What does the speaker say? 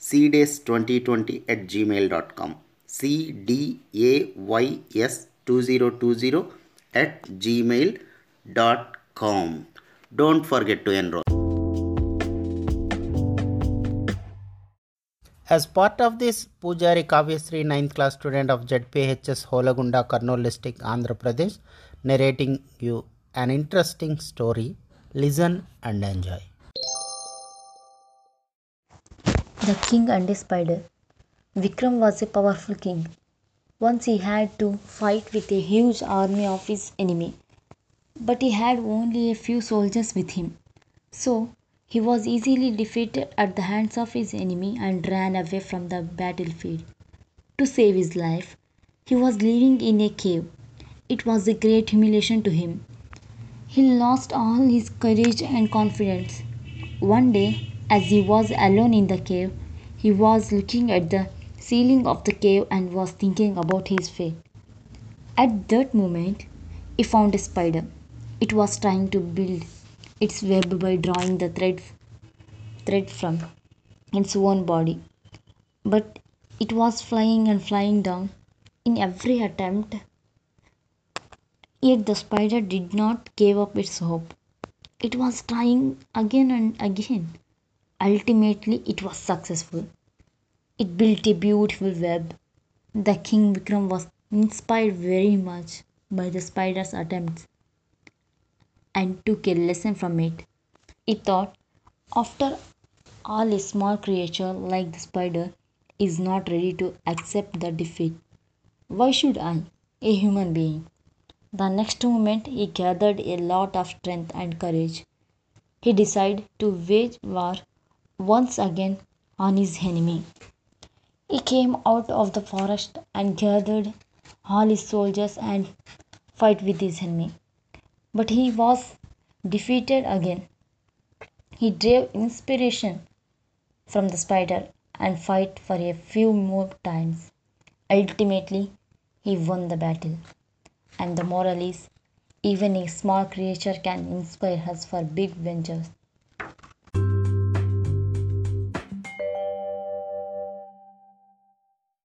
cdays2020 at gmail.com cdays2020 at gmail.com don't forget to enroll As part of this, Pujari Kavyasri, 9th class student of ZPHS Holagunda, Kurnool Andhra Pradesh, narrating you an interesting story. Listen and enjoy. The King and the Spider. Vikram was a powerful king. Once he had to fight with a huge army of his enemy, but he had only a few soldiers with him. So he was easily defeated at the hands of his enemy and ran away from the battlefield. To save his life, he was living in a cave. It was a great humiliation to him. He lost all his courage and confidence. One day, as he was alone in the cave, he was looking at the ceiling of the cave and was thinking about his fate. At that moment, he found a spider. It was trying to build its web by drawing the thread, thread from its own body. But it was flying and flying down in every attempt. Yet the spider did not give up its hope. It was trying again and again. Ultimately, it was successful. It built a beautiful web. The king Vikram was inspired very much by the spider's attempts and took a lesson from it. He thought, after all, a small creature like the spider is not ready to accept the defeat. Why should I, a human being? The next moment, he gathered a lot of strength and courage. He decided to wage war once again on his enemy. He came out of the forest and gathered all his soldiers and fight with his enemy. But he was defeated again. He drew inspiration from the spider and fight for a few more times. Ultimately, he won the battle. And the moral is even a small creature can inspire us for big ventures.